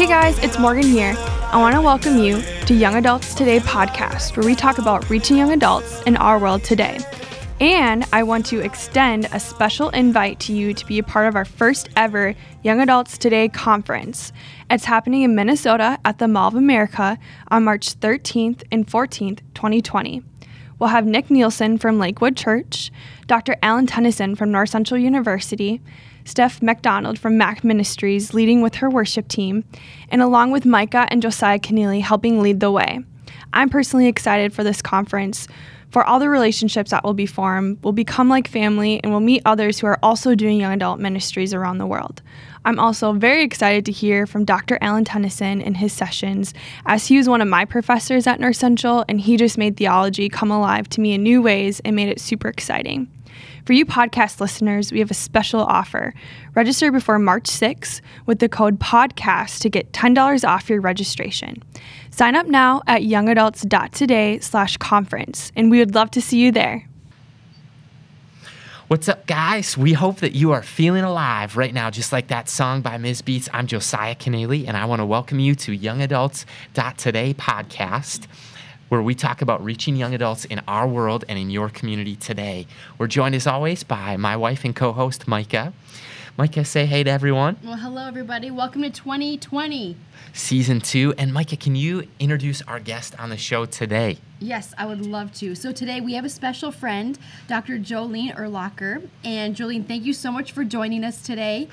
Hey guys, it's Morgan here. I want to welcome you to Young Adults Today podcast, where we talk about reaching young adults in our world today. And I want to extend a special invite to you to be a part of our first ever Young Adults Today conference. It's happening in Minnesota at the Mall of America on March 13th and 14th, 2020. We'll have Nick Nielsen from Lakewood Church, Dr. Alan Tennyson from North Central University, Steph McDonald from Mac Ministries leading with her worship team, and along with Micah and Josiah Keneally helping lead the way. I'm personally excited for this conference, for all the relationships that will be formed, we'll become like family, and we'll meet others who are also doing young adult ministries around the world. I'm also very excited to hear from Dr. Alan Tennyson in his sessions, as he was one of my professors at North Central, and he just made theology come alive to me in new ways and made it super exciting. For you podcast listeners, we have a special offer. Register before March 6 with the code PODCAST to get $10 off your registration. Sign up now at youngadults.today slash conference, and we would love to see you there. What's up, guys? We hope that you are feeling alive right now, just like that song by Ms. Beats. I'm Josiah Keneally, and I want to welcome you to Young Adults Today podcast where we talk about reaching young adults in our world and in your community today. We're joined as always by my wife and co host, Micah. Micah, say hey to everyone. Well, hello, everybody. Welcome to 2020. Season two. And Micah, can you introduce our guest on the show today? Yes, I would love to. So today we have a special friend, Dr. Jolene Erlacher. And Jolene, thank you so much for joining us today.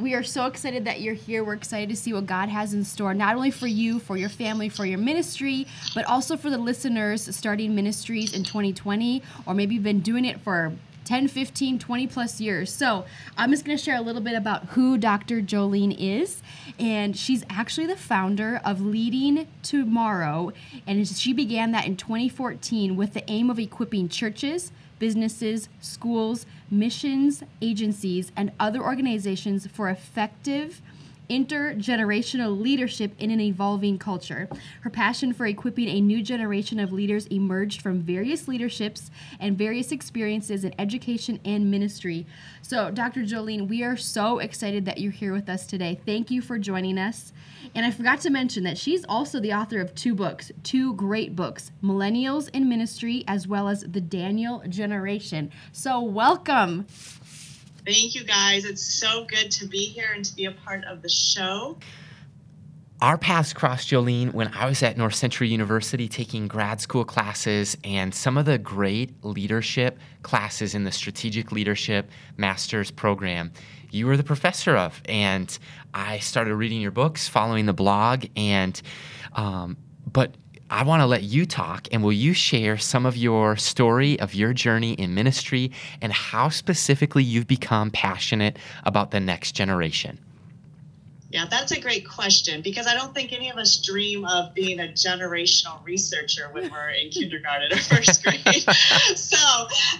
We are so excited that you're here. We're excited to see what God has in store, not only for you, for your family, for your ministry, but also for the listeners starting ministries in 2020, or maybe you've been doing it for 10, 15, 20 plus years. So I'm just going to share a little bit about who Dr. Jolene is. And she's actually the founder of Leading Tomorrow. And she began that in 2014 with the aim of equipping churches, businesses, schools, missions, agencies, and other organizations for effective intergenerational leadership in an evolving culture. Her passion for equipping a new generation of leaders emerged from various leaderships and various experiences in education and ministry. So, Dr. Jolene, we are so excited that you're here with us today. Thank you for joining us. And I forgot to mention that she's also the author of two books, two great books Millennials in Ministry, as well as The Daniel Generation. So, welcome. Thank you guys. It's so good to be here and to be a part of the show. Our paths crossed, Jolene, when I was at North Central University taking grad school classes and some of the great leadership classes in the Strategic Leadership Master's Program. You were the professor of, and I started reading your books, following the blog, and um, but I want to let you talk and will you share some of your story of your journey in ministry and how specifically you've become passionate about the next generation? Yeah, that's a great question because I don't think any of us dream of being a generational researcher when we're in kindergarten or first grade. so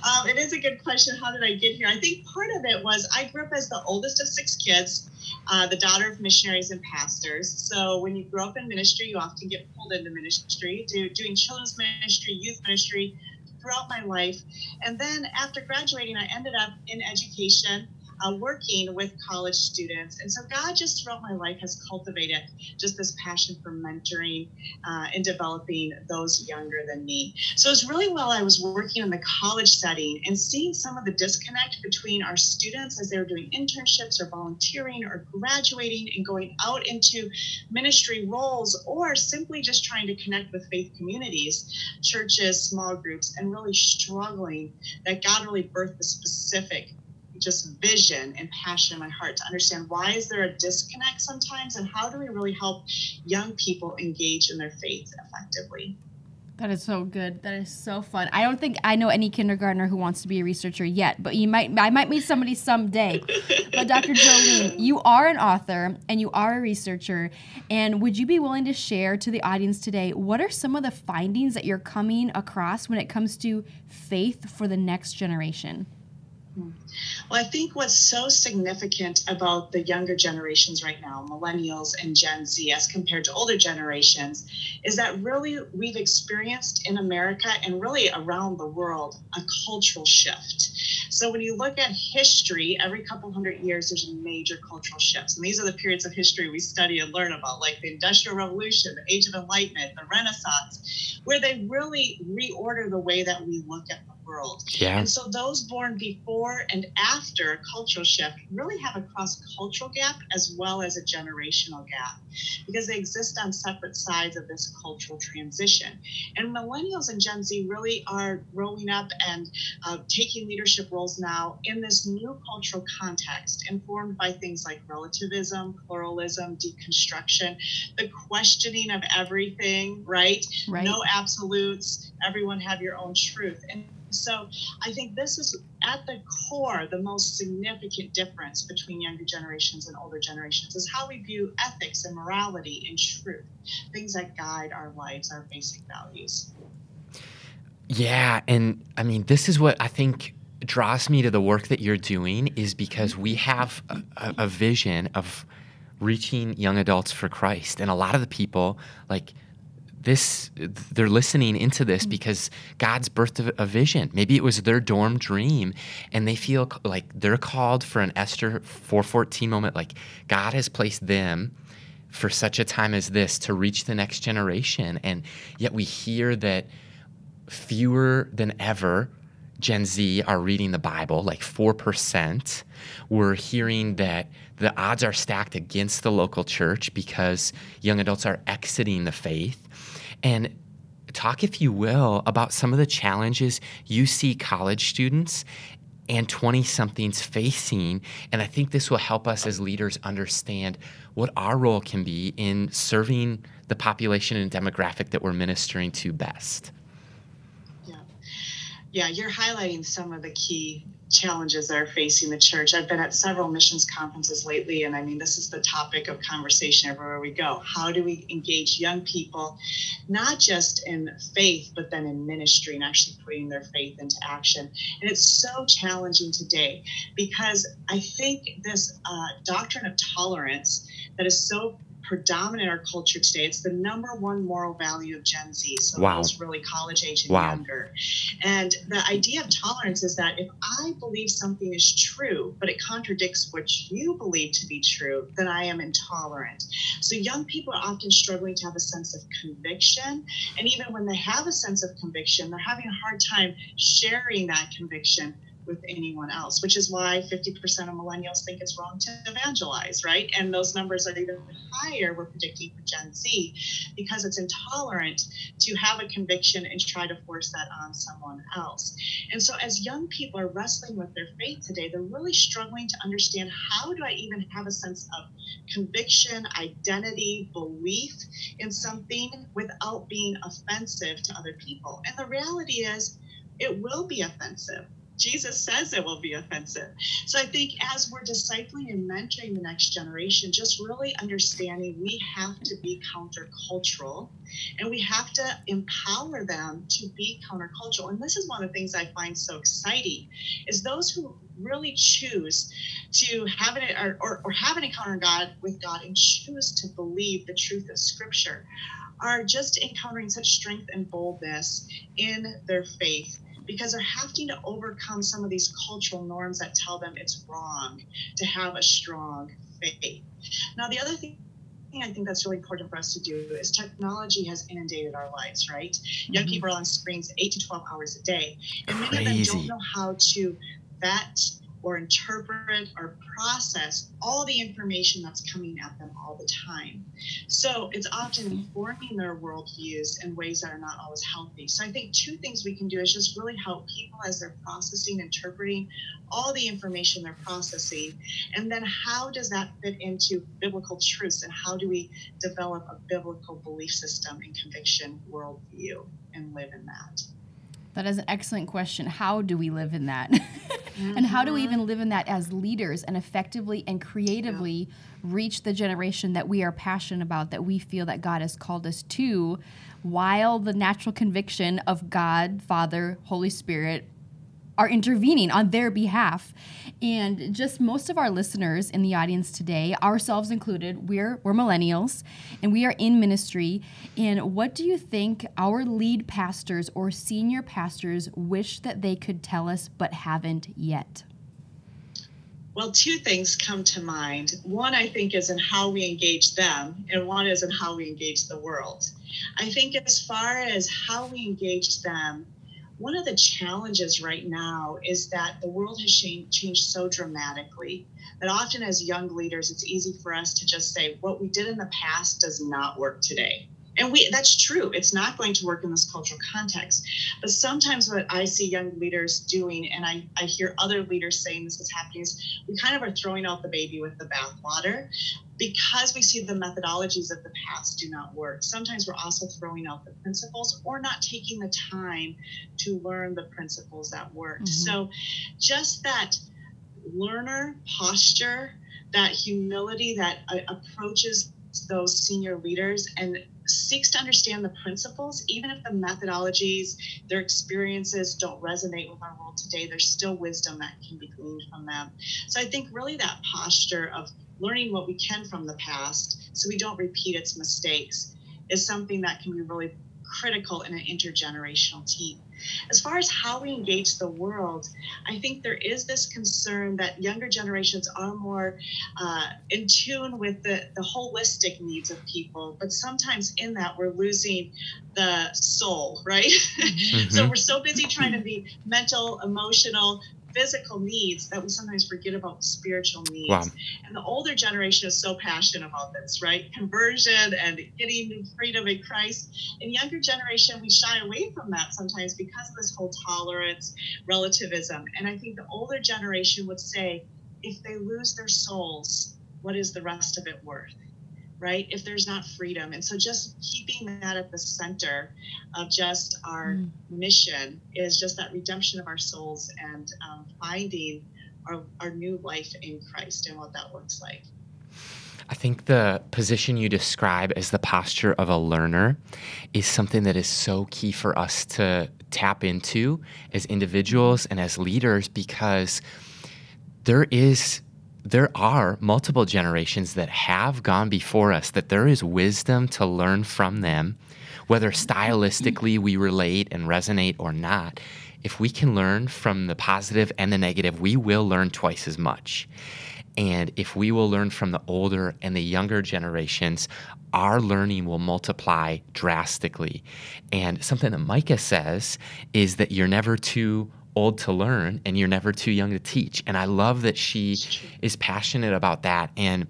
um, it is a good question. How did I get here? I think part of it was I grew up as the oldest of six kids, uh, the daughter of missionaries and pastors. So when you grow up in ministry, you often get pulled into ministry, do, doing children's ministry, youth ministry throughout my life. And then after graduating, I ended up in education uh, working with college students. And so God just throughout my life has cultivated just this passion for mentoring uh, and developing those younger than me. So it's really while I was working in the college setting and seeing some of the disconnect between our students as they were doing internships or volunteering or graduating and going out into ministry roles or simply just trying to connect with faith communities, churches, small groups, and really struggling that God really birthed the specific just vision and passion in my heart to understand why is there a disconnect sometimes and how do we really help young people engage in their faith effectively that is so good. That is so fun. I don't think I know any kindergartner who wants to be a researcher yet, but you might I might meet somebody someday. but Dr. Jolene, you are an author and you are a researcher. And would you be willing to share to the audience today what are some of the findings that you're coming across when it comes to faith for the next generation? Well, I think what's so significant about the younger generations right now, millennials and Gen Z, as compared to older generations, is that really we've experienced in America and really around the world a cultural shift. So when you look at history, every couple hundred years, there's major cultural shifts. And these are the periods of history we study and learn about, like the Industrial Revolution, the Age of Enlightenment, the Renaissance, where they really reorder the way that we look at the world. Yeah. And so those born before and after a cultural shift really have a cross cultural gap as well as a generational gap because they exist on separate sides of this cultural transition. And millennials and Gen Z really are growing up and uh, taking leadership roles now in this new cultural context, informed by things like relativism, pluralism, deconstruction, the questioning of everything, right? Right. No absolutes, everyone have your own truth. And so I think this is at the core the most significant difference between younger generations and older generations is how we view ethics and morality and truth, things that guide our lives, our basic values. Yeah, and I mean, this is what I think draws me to the work that you're doing is because we have a, a, vision of reaching young adults for Christ, and a lot of the people like this they're listening into this mm. because god's birthed a, a vision maybe it was their dorm dream and they feel like they're called for an esther 414 moment like god has placed them for such a time as this to reach the next generation and yet we hear that fewer than ever Gen Z are reading the Bible, like 4%. We're hearing that the odds are stacked against the local church because young adults are exiting the faith. And talk, if you will, about some of the challenges you see college students and 20 somethings facing. And I think this will help us as leaders understand what our role can be in serving the population and demographic that we're ministering to best. Yeah. Yeah, you're highlighting some of the key challenges that are facing the church. I've been at several missions conferences lately, and I mean, this is the topic of conversation everywhere we go. How do we engage young people, not just in faith, but then in ministry and actually putting their faith into action? And it's so challenging today because I think this uh, doctrine of tolerance that is so predominant in our culture today. It's the number one moral value of Gen Z, so Wow. those really college age and Wow. younger. And the idea of tolerance is that if I believe something is true, but it contradicts what you believe to be true, then I am intolerant. So young people are often struggling to have a sense of conviction. And even when they have a sense of conviction, they're having a hard time sharing that conviction with anyone else, which is why 50% of millennials think it's wrong to evangelize, right? And those numbers are even higher, we're predicting for Gen Z, because it's intolerant to have a conviction and try to force that on someone else. And so, as young people are wrestling with their faith today, they're really struggling to understand how do I even have a sense of conviction, identity, belief in something without being offensive to other people. And the reality is, it will be offensive. Jesus says it will be offensive. So I think as we're discipling and mentoring the next generation, just really understanding we have to be countercultural and we have to empower them to be countercultural. And this is one of the things I find so exciting is those who really choose to have an or, or, or have an encounter God with God and choose to believe the truth of scripture are just encountering such strength and boldness in their faith because they're having to overcome some of these cultural norms that tell them it's wrong to have a strong faith. Now, the other thing I think that's really important for us to do is technology has inundated our lives, right? Young Mhm. people are on screens eight to 12 hours a day, and many of them don't know how to vet or interpret or process all the information that's coming at them all the time. So it's often informing their worldviews in ways that are not always healthy. So I think two things we can do is just really help people as they're processing, interpreting all the information they're processing. And then how does that fit into biblical truths and how do we develop a biblical belief system and conviction worldview and live in that? That is an excellent question. How do we live in that? and how do we mm-hmm. even live in that as leaders and effectively and creatively reach the generation that we are passionate about, that we feel that God has called us to, while the natural conviction of God, Father, Holy Spirit are intervening on their behalf. And just most of our listeners in the audience today, ourselves included, we're we're millennials and we are in ministry. And what do you think our lead pastors or senior pastors wish that they could tell us but haven't yet? Well, two things come to mind. One, I think, is in how we engage them, and one is in how we engage the world. I think, as far as how we engage them, one of the challenges right now is that the world has changed so dramatically that often as young leaders, it's easy for us to just say, what we did in the past does not work today and we that's true it's not going to work in this cultural context. But sometimes what i see young leaders doing and i, I hear other leaders saying this is happening is we kind of are throwing out the baby with the bathwater because we see the methodologies of the past do not work. Sometimes we're also throwing out the principles or not taking the time to learn the principles that worked. Mm-hmm. so just that learner posture that humility that uh, approaches those senior leaders and seeks to understand the principles, even if the methodologies, their experiences don't resonate with our world today, there's still wisdom that can be gleaned from them. So I think really that posture of learning what we can from the past so we don't repeat its mistakes is something that can be really critical in an intergenerational team. As far as how we engage the world, I think there is this concern that younger generations are more uh, in tune with the, the holistic needs of people, but sometimes in that we're losing the soul, right? Mm-hmm. so we're so busy trying to be mental, emotional, physical needs that we sometimes forget about spiritual needs. Wow. And the older generation is so passionate about this, right? Conversion and getting new freedom in Christ. And younger generation, we shy away from that sometimes because of this whole tolerance, relativism. And I think the older generation would say, if they lose their souls, what is the rest of it worth? Right? If there's not freedom. And so just keeping that at the center of just our mm. mission is just that redemption of our souls and um, finding our, our new life in Christ and what that looks like. I think the position you describe as the posture of a learner is something that is so key for us to tap into as individuals and as leaders because there is there are multiple generations that have gone before us, that there is wisdom to learn from them, whether stylistically we relate and resonate or not. If we can learn from the positive and the negative, we will learn twice as much. And if we will learn from the older and the younger generations, our learning will multiply drastically. And something that Micah says is that you're never too old to learn and you're never too young to teach. And I love that she is passionate about that. And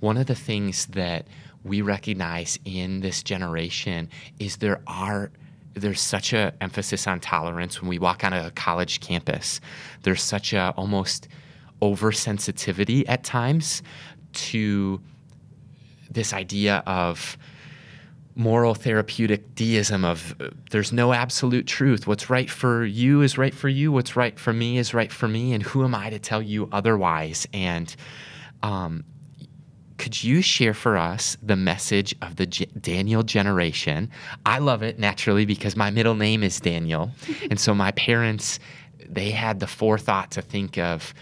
one of the things that we recognize in this generation is there are there's such a emphasis on tolerance when we walk on a college campus. There's such a almost oversensitivity at times to this idea of moral therapeutic deism of uh, there's no absolute truth. What's right for you is right for you. What's right for me is right for me. And who am I to tell you otherwise? And um, could you share for us the message of the J- Daniel generation? I love it naturally because my middle name is Daniel. and so my parents, they had the forethought to think of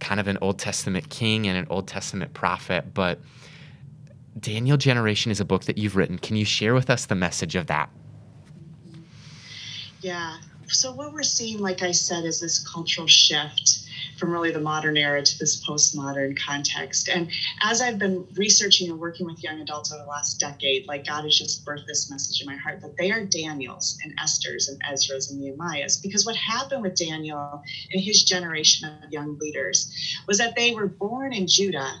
kind of an Old Testament king and an Old Testament prophet, but Daniel Generation is a book that you've written. Can you share with us the message of that? Yeah. So, what we're seeing, like I said, is this cultural shift from really the modern era to this postmodern context. And as I've been researching and working with young adults over the last decade, like God has just birthed this message in my heart that they are Daniels and Esther's and Ezra's and Nehemiah's. Because what happened with Daniel and his generation of young leaders was that they were born in Judah,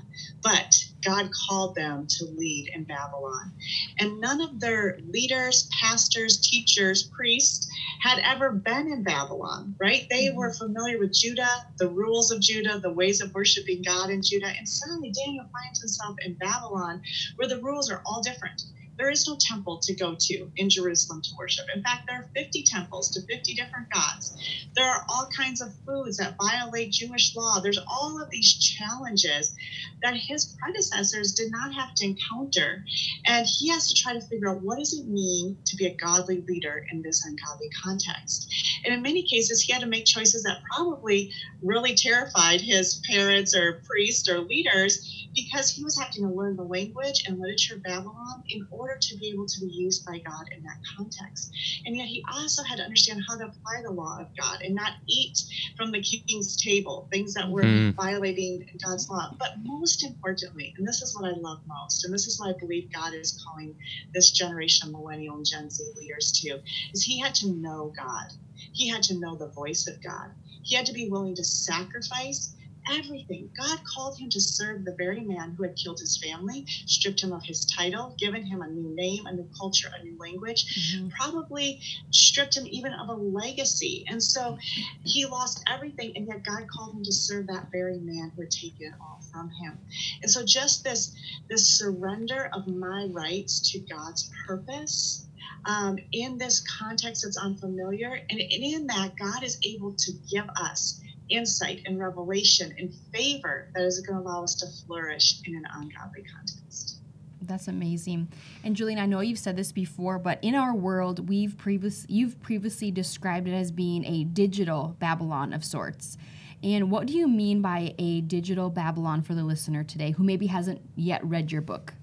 but God called them to lead in Babylon. And none of their leaders, pastors, teachers, priests had ever been in Babylon, right? They mm-hmm. were familiar with Judah, the rules of Judah, the ways of worshiping God in Judah. And suddenly Daniel finds himself in Babylon where the rules are all different there is no temple to go to in Jerusalem to worship. In fact, there are 50 temples to 50 different gods. There are all kinds of foods that violate Jewish law. There's all of these challenges that his predecessors did not have to encounter. And he has to try to figure out what does it mean to be a godly leader in this ungodly context. And in many cases, he had to make choices that probably really terrified his parents or priests or leaders because he was having to learn the language and literature of Babylon in order to be able to be used by God in that context. And yet he also had to understand how to apply the law of God and not eat from the king's table, things that were mm. violating God's law. But most importantly, and this is what I love most, and this is what I believe God is calling this generation of millennial and Gen Z leaders to, is he had to know God. He had to know the voice of God. He had to be willing to sacrifice everything. God called him to serve the very man who had killed his family, stripped him of his title, given him a new name, a new culture, a new language, mm-hmm. probably stripped him even of a legacy. And so he lost everything, and yet God called him to serve that very man who had taken it all from him. And so just this this surrender of my rights to God's purpose um, in this context that's unfamiliar. And, and in that, God is able to give us insight and revelation and favor that is going to allow us to flourish in an ungodly context. That's amazing. And Julian, I know you've said this before, but in our world, we've previous you've previously described it as being a digital Babylon of sorts. And what do you mean by a digital Babylon for the listener today who maybe hasn't yet read your book?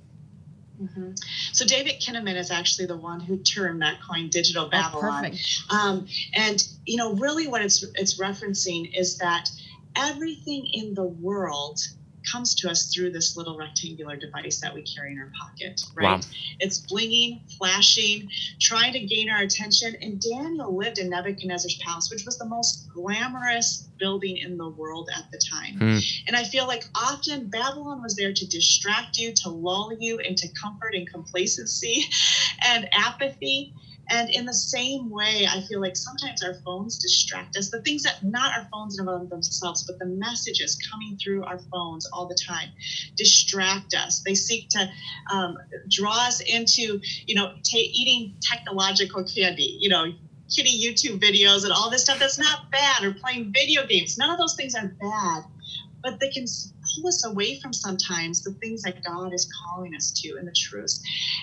Mm-hmm. So David Kinnaman is actually the one who termed that coin digital oh, Babylon. Oh, um, and you know, really, what it's it's referencing is that everything in the world comes to us through this little rectangular device that we carry in our pocket, right? Wow. It's blinging, flashing, trying to gain our attention. And Daniel lived in Nebuchadnezzar's palace, which was the most glamorous building in the world at the time. Hmm. And I feel like often Babylon was there to distract you, to lull you into comfort and complacency and apathy. And in the same way, I feel like sometimes our phones distract us. The things that not our phones in and themselves, but the messages coming through our phones all the time distract us. They seek to um, draw us into, you know, eating technological candy, you know, kitty YouTube videos and all this stuff that's not bad, or playing video games. None of those things are bad, but they can pull us away from sometimes the things that God is calling us to and the truth.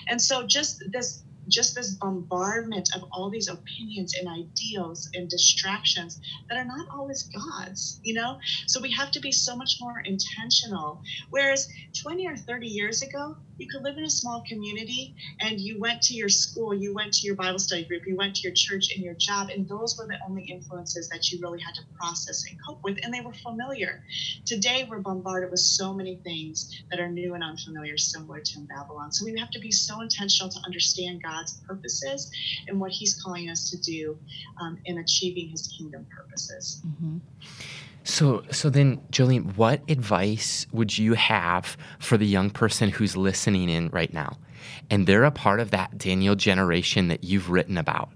And so just this just this bombardment of all these opinions and ideals and distractions that are not always God's, you know? So we have to be so much more intentional. Whereas 20 or 30 years ago, you could live in a small community and you went to your school, you went to your Bible study group, you went to your church and your job, and those were the only influences that you really had to process and cope with, and they were familiar. Today, we're bombarded with so many things that are new and unfamiliar, similar to in Babylon. So we have to be so intentional to understand God's purposes and what He's calling us to do um, in achieving His kingdom purposes. Mm-hmm. So, so then, Jolene, what advice would you have for the young person who's listening in right now, and they're a part of that Daniel generation that you've written about?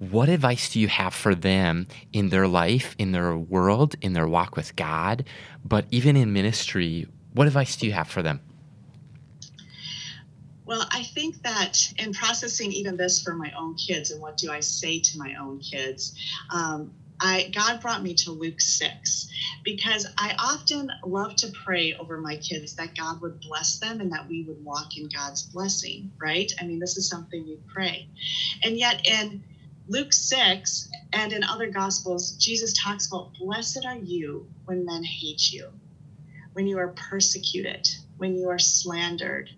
What advice do you have for them in their life, in their world, in their walk with God, but even in ministry? What advice do you have for them? Well, I think that in processing even this for my own kids and what do I say to my own kids, um, I God brought me to Luke 6 because I often love to pray over my kids that God would bless them and that we would walk in God's blessing, right? I mean, this is something we pray. And yet in Luke 6 and in other gospels, Jesus talks about blessed are you when men hate you, when you are persecuted, when you are slandered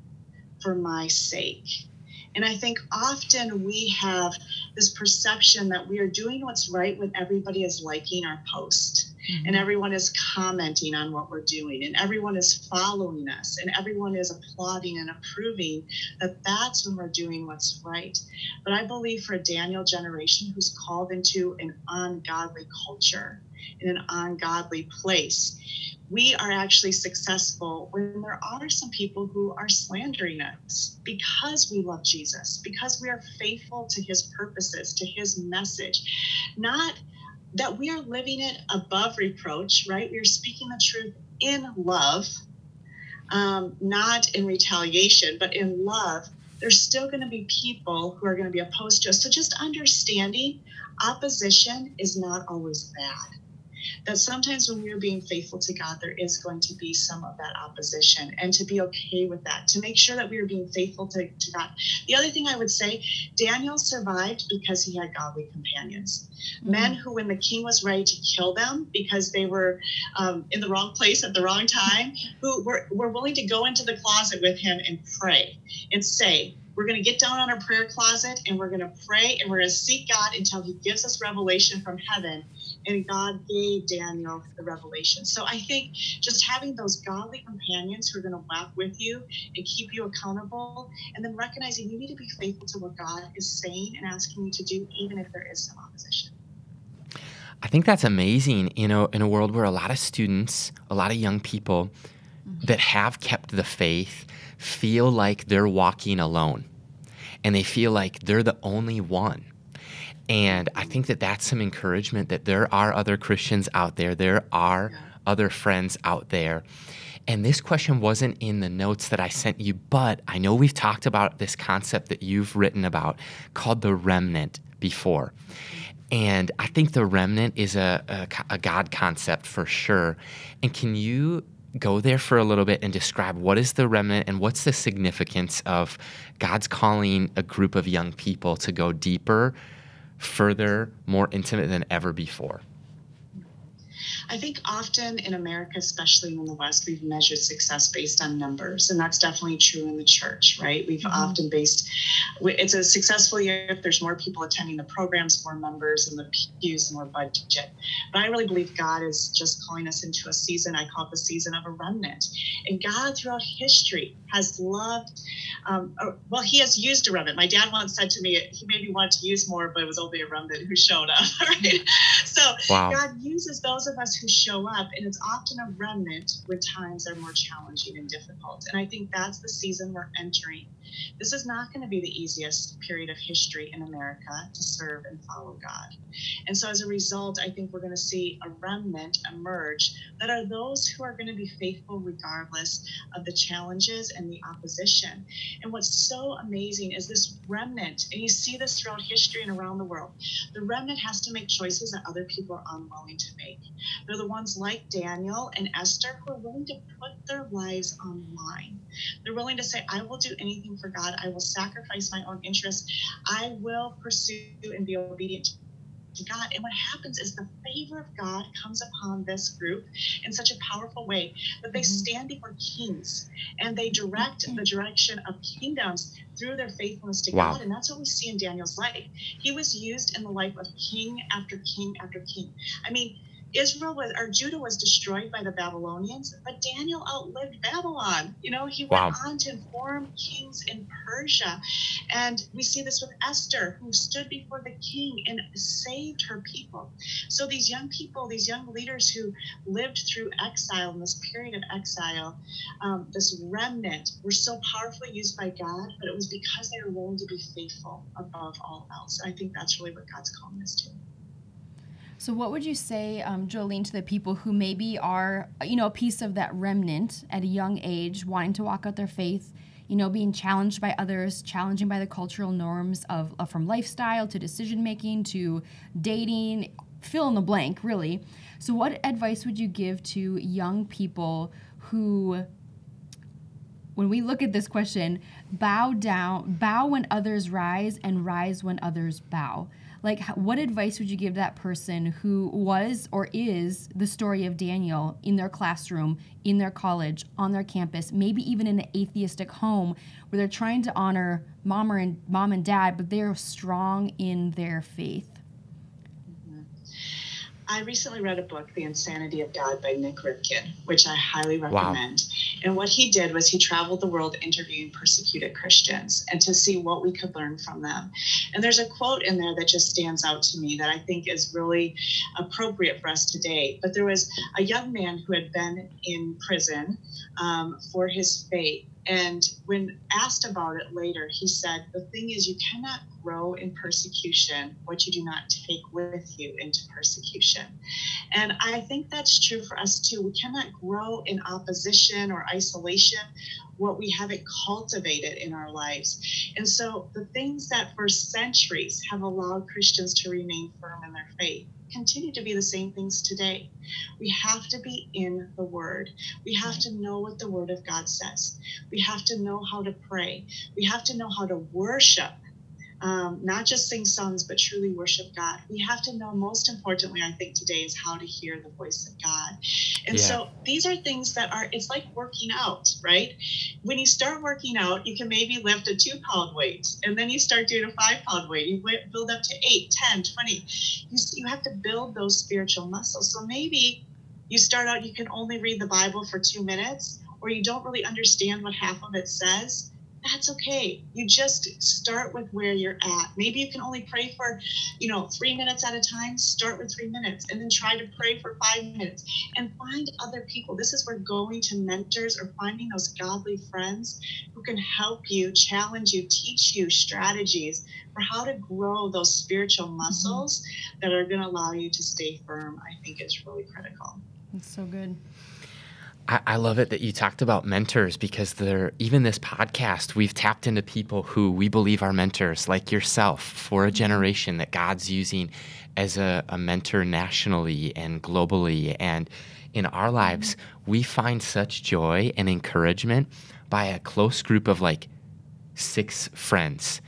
for my sake. And I think often we have this perception that we are doing what's right when everybody is liking our post mm-hmm. and everyone is commenting on what we're doing and everyone is following us and everyone is applauding and approving that that's when we're doing what's right. But I believe for a Daniel generation who's called into an ungodly culture, in an ungodly place, we are actually successful when there are some people who are slandering us because we love Jesus, because we are faithful to his purposes, to his message. Not that we are living it above reproach, right? We are speaking the truth in love, um, not in retaliation, but in love there's still going to be people who are going to be opposed to us. So just understanding opposition is not always bad that sometimes when we are being faithful to God, there is going to be some of that opposition, and to be okay with that, to make sure that we are being faithful to, to God. The other thing I would say Daniel survived because he had godly companions, mm-hmm. men who, when the king was ready to kill them because they were um, in the wrong place at the wrong time, who were, were willing to go into the closet with him and pray and say, we're going to get down on our prayer closet and we're going to pray and we're going to seek God until He gives us revelation from heaven and God gave Daniel the revelation. So I think just having those godly companions who are going to walk with you and keep you accountable, and then recognizing you need to be faithful to what God is saying and asking you to do, even if there is some opposition. I think that's amazing, you know, in a world where a lot of students, a lot of young people mm-hmm. that have kept the faith feel like they're walking alone and they feel like they're the only one and I think that that's some encouragement that there are other Christians out there, there are other friends out there. And this question wasn't in the notes that I sent you, but I know we've talked about this concept that you've written about called the remnant before. And I think the remnant is a, a, a God concept for sure. And can you go there for a little bit and describe what is the remnant and what's the significance of God's calling a group of young people to go deeper further, more intimate than ever before? I think often in America, especially in the West, we've measured success based on numbers, and that's definitely true in the church, right? We've mm-hmm. often based it's a successful year if there's more people attending the programs, more members, and the pews, more budget. But I really believe God is just calling us into a season. I call it the season of a remnant, and God throughout history has loved. Um, uh, well, He has used a remnant. My dad once said to me, he maybe wanted to use more, but it was only a remnant who showed up. Right? So wow. God uses those of us who show up, and it's often a remnant when times are more challenging and difficult. And I think that's the season we're entering. This is not going to be the easiest period of history in America to serve and follow God. And so, as a result, I think we're going to see a remnant emerge that are those who are going to be faithful regardless of the challenges and the opposition. And what's so amazing is this remnant, and you see this throughout history and around the world, the remnant has to make choices that other people are unwilling to make. They're the ones like Daniel and Esther who are willing to put their lives on the line. They're willing to say, I will do anything for God. I will sacrifice my own interests. I will pursue and be obedient to God. And what happens is the favor of God comes upon this group in such a powerful way that they mm-hmm. stand before kings and they direct the direction of kingdoms through their faithfulness to wow. God. And that's what we see in Daniel's life. He was used in the life of king after king after king. I mean, Israel was or Judah was destroyed by the Babylonians, but Daniel outlived Babylon. You know, he wow. went on to inform kings in Persia. And we see this with Esther, who stood before the king and saved her people. So these young people, these young leaders who lived through exile in this period of exile, um, this remnant were so powerfully used by God, but it was because they were willing to be faithful above all else. And I think that's really what God's calling us to. So, what would you say, um, Jolene, to the people who maybe are, you know, a piece of that remnant at a young age, wanting to walk out their faith, you know, being challenged by others, challenging by the cultural norms of, of from lifestyle to decision making to dating, fill in the blank, really. So, what advice would you give to young people who, when we look at this question, bow down, bow when others rise, and rise when others bow? Like what advice would you give that person who was or is the story of Daniel in their classroom, in their college, on their campus, maybe even in an atheistic home where they're trying to honor mom or and mom and dad, but they're strong in their faith? Mm-hmm. I recently read a book, The Insanity of God by Nik Ripken, which I highly recommend. And what he did was he traveled the world interviewing persecuted Christians and to see what we could learn from them. And there's a quote in there that just stands out to me that I think is really appropriate for us today. But there was a young man who had been in prison um, for his faith and when asked about it later, he said, The thing is, you cannot grow in persecution what you do not take with you into persecution. And I think that's true for us too. We cannot grow in opposition or isolation what we haven't cultivated in our lives. And so the things that for centuries have allowed Christians to remain firm in their faith continue to be the same things today. We have to be in the Word. We have to know what the Word of God says. We have to know how to pray. We have to know how to worship um, not just sing songs, but truly worship God. We have to know, most importantly, I think today is how to hear the voice of God. And yeah. so these are things that are, it's like working out, right? When you start working out, you can maybe lift a two pound weight, and then you start doing a five pound weight. You build up to eight, 10, 20. You, you have to build those spiritual muscles. So maybe you start out, you can only read the Bible for two minutes, or you don't really understand what half of it says that's okay. You just start with where you're at. Maybe you can only pray for, you know, three minutes at a time. Start with three minutes and then try to pray for five minutes and find other people. This is where going to mentors or finding those godly friends who can help you, challenge you, teach you strategies for how to grow those spiritual mm-hmm. muscles that are going to allow you to stay firm, I think is really critical. That's so good. I, I, love it that you talked about mentors because they're even this podcast, we've tapped into people who we believe are mentors, like yourself, for a mm-hmm. generation that God's using as a, a mentor nationally and globally. And in our lives, mm-hmm. we find such joy and encouragement by a close group of like six friends.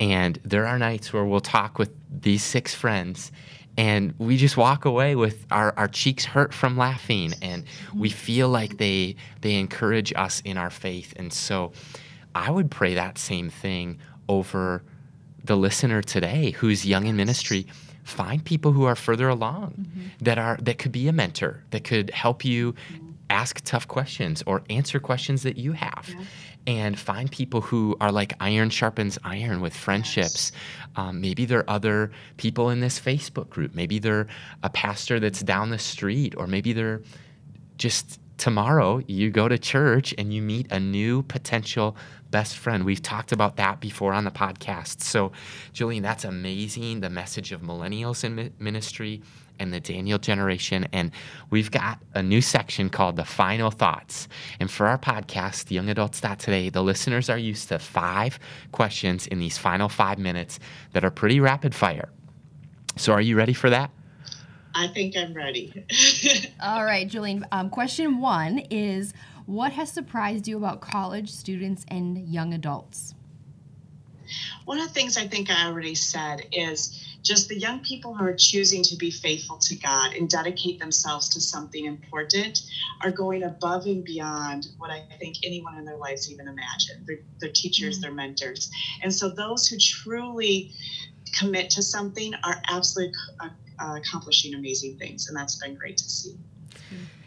And there are nights where we'll talk with these six friends and we just walk away with our, our cheeks hurt from laughing and we feel like they they encourage us in our faith. And so i would pray that same thing over the listener today who's young in ministry. Find people who are further along mm-hmm. that are that could be a mentor that could help you ask tough questions or answer questions that you have. Yeah and find people who are like iron sharpens iron with friendships. Um, maybe there are other people in this Facebook group. Maybe they're a pastor that's down the street, or maybe they're just tomorrow you go to church and you meet a new potential best friend. We've talked about that before on the podcast. So, Julian, that's amazing. The message of millennials in ministry and the Daniel generation. And we've got a new section called the final thoughts. And for our podcast, Young Adults Today, the listeners are used to five questions in these final five minutes that are pretty rapid fire. So are you ready for that? I think I'm ready. All right, Julian. Um, question one is What has surprised you about college students and young adults? One of the things I think I already said is just the young people who are choosing to be faithful to God and dedicate themselves to something important are going above and beyond what I think anyone in their lives even imagined. Their, their teachers, mm-hmm. their mentors. And so those who truly commit to something are absolutely uh, uh, accomplishing amazing things. And that's been great to see.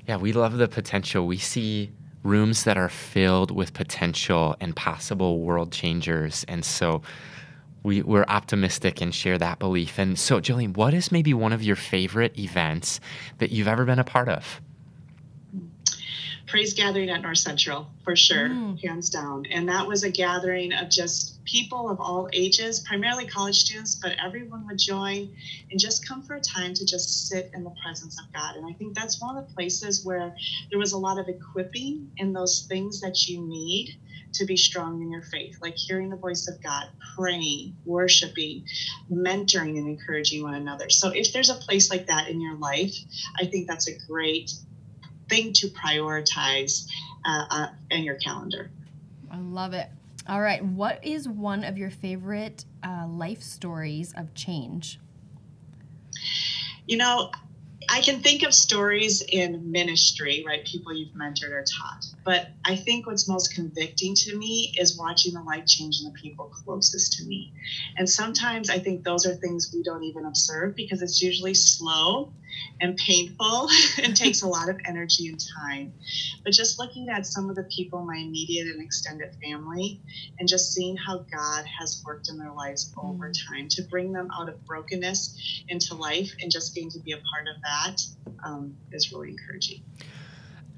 Yeah, we love the potential. We see rooms that are filled with potential and possible world changers. And so we, we're optimistic and share that belief. And so, Jillian, what is maybe one of your favorite events that you've ever been a part of? Praise Gathering at North Central, for sure, mm. hands down. And that was a gathering of just people of all ages, primarily college students, but everyone would join and just come for a time to just sit in the presence of God. And I think that's one of the places where there was a lot of equipping in those things that you need to be strong in your faith, like hearing the voice of God, praying, worshiping, mentoring, and encouraging one another. So, if there's a place like that in your life, I think that's a great thing to prioritize uh, uh, in your calendar. I love it. All right. What is one of your favorite uh, life stories of change? You know, I can think of stories in ministry, right? People you've mentored or taught. But I think what's most convicting to me is watching the life change in the people closest to me. And sometimes I think those are things we don't even observe because it's usually slow and painful and takes a lot of energy and time. But just looking at some of the people in my immediate and extended family and just seeing how God has worked in their lives over mm. time to bring them out of brokenness into life and just getting to be a part of that um, is really encouraging.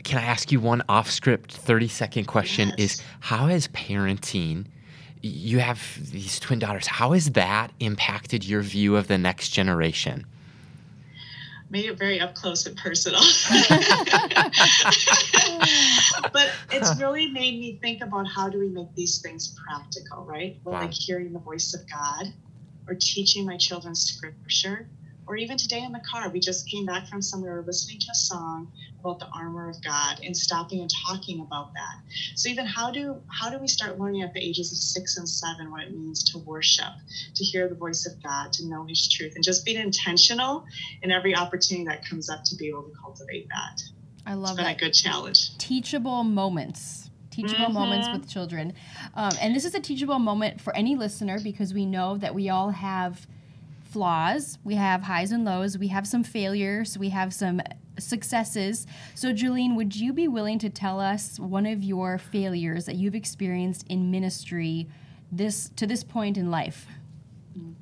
Can I ask you one off script 30 second question? Yes. Is how has parenting you have these twin daughters. How has that impacted your view of the next generation? Made it very up close and personal. but it's really made me think about how do we make these things practical, right? Well, Wow. like hearing the voice of God or teaching my children scripture. Or even today in the car, we just came back from somewhere, listening to a song about the armor of God and stopping and talking about that. So even how do how do we start learning at the ages of six and seven what it means to worship, to hear the voice of God, to know His truth, and just being intentional in every opportunity that comes up to be able to cultivate that. I love been a good challenge. teachable moments teachable moments Mhm. with children um, and this is a teachable moment for any listener because we know that we all have flaws. We have highs and lows. We have some failures. We have some successes. So Jolene would you be willing to tell us one of your failures that you've experienced in ministry this to this point in life? Mm.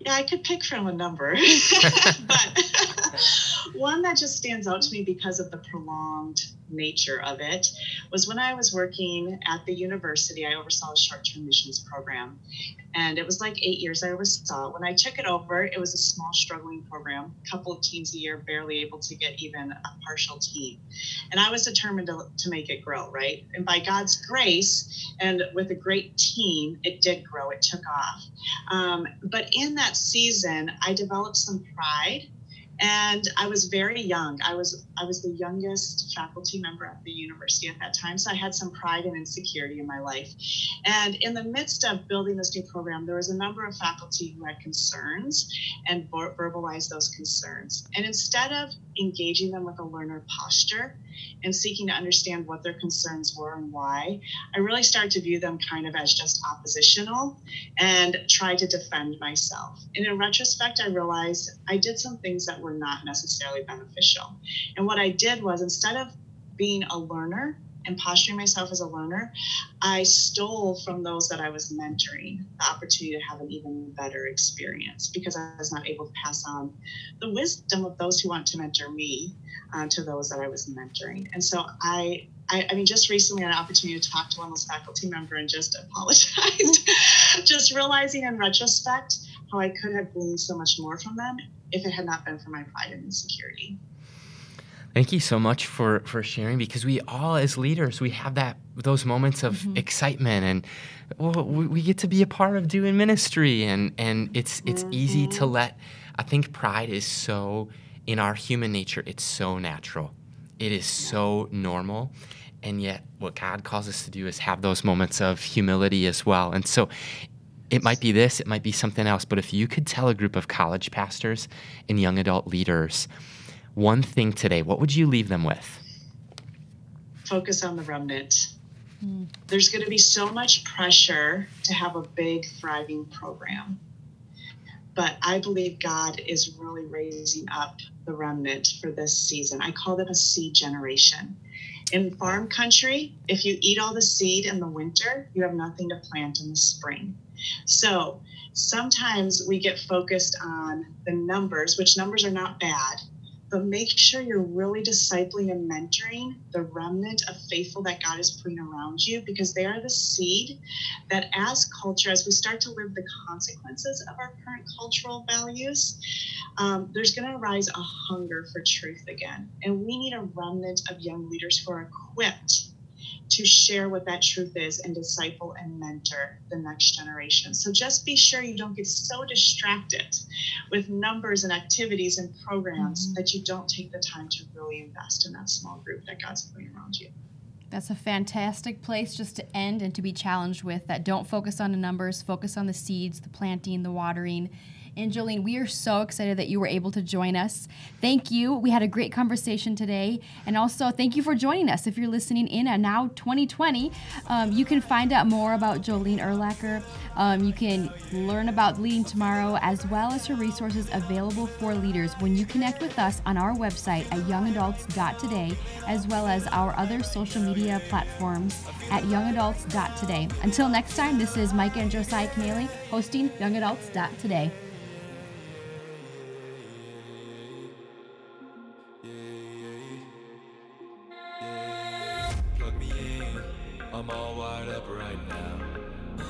Yeah, I could pick from a number, but one that just stands out to me because of the prolonged nature of it was when I was working at the university. I oversaw a short term missions program, and it was like eight years I oversaw. When I took it over, it was a small, struggling program, a couple of teams a year, barely able to get even a partial team. And I was determined to, to make it grow, right? And by God's grace and with a great team, it did grow, it took off. Um, but in that season, I developed some pride, and I was very young. I was I was the youngest faculty member at the university at that time, so I had some pride and insecurity in my life. And in the midst of building this new program, there was a number of faculty who had concerns and ver- verbalized those concerns. And instead of engaging them with a learner posture and seeking to understand what their concerns were and why, I really started to view them kind of as just oppositional and try to defend myself. And in retrospect, I realized I did some things that were not necessarily beneficial. And what I did was instead of being a learner and posturing myself as a learner, I stole from those that I was mentoring the opportunity to have an even better experience because I was not able to pass on the wisdom of those who want to mentor me uh, to those that I was mentoring. And so I I, I mean, just recently I had an opportunity to talk to one of those faculty member and just apologized. just realizing in retrospect how I could have gleaned so much more from them if it had not been for my pride and insecurity. Thank you so much for for sharing because we all as leaders we have that those moments of Mhm. excitement and well, we, we get to be a part of doing ministry and and it's it's easy to let I think pride is so in our human nature it's so natural. It is so normal and yet what God calls us to do is have those moments of humility as well. And so it might be this, it might be something else, but if you could tell a group of college pastors and young adult leaders one thing today, what would you leave them with? Focus on the remnant. Hmm. There's going to be so much pressure to have a big, thriving program. But I believe God is really raising up the remnant for this season. I call them a seed generation. In farm country, if you eat all the seed in the winter, you have nothing to plant in the spring. So sometimes we get focused on the numbers, which numbers are not bad, but make sure you're really discipling and mentoring the remnant of faithful that God is putting around you because they are the seed that, as culture, as we start to live the consequences of our current cultural values, um, there's going to arise a hunger for truth again. And we need a remnant of young leaders who are equipped to share what that truth is and disciple and mentor the next generation. So just be sure you don't get so distracted with numbers and activities and programs Mhm. that you don't take the time to really invest in that small group that God's putting around you. That's a fantastic place just to end and to be challenged with that don't focus on the numbers, focus on the seeds, the planting, the watering. And Jolene, we are so excited that you were able to join us. Thank you. We had a great conversation today. And also, thank you for joining us. If you're listening in at now 2020, um, you can find out more about Jolene Erlacher. Um, you can learn about Leading Tomorrow as well as her resources available for leaders when you connect with us on our website at youngadults.today, as well as our other social media platforms at youngadults.today. Until next time, this is Micah and Josiah Canelli hosting youngadults.today. I'm all wired up right now.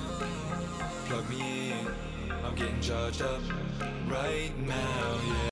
Plug me in, I'm getting charged up right now, yeah.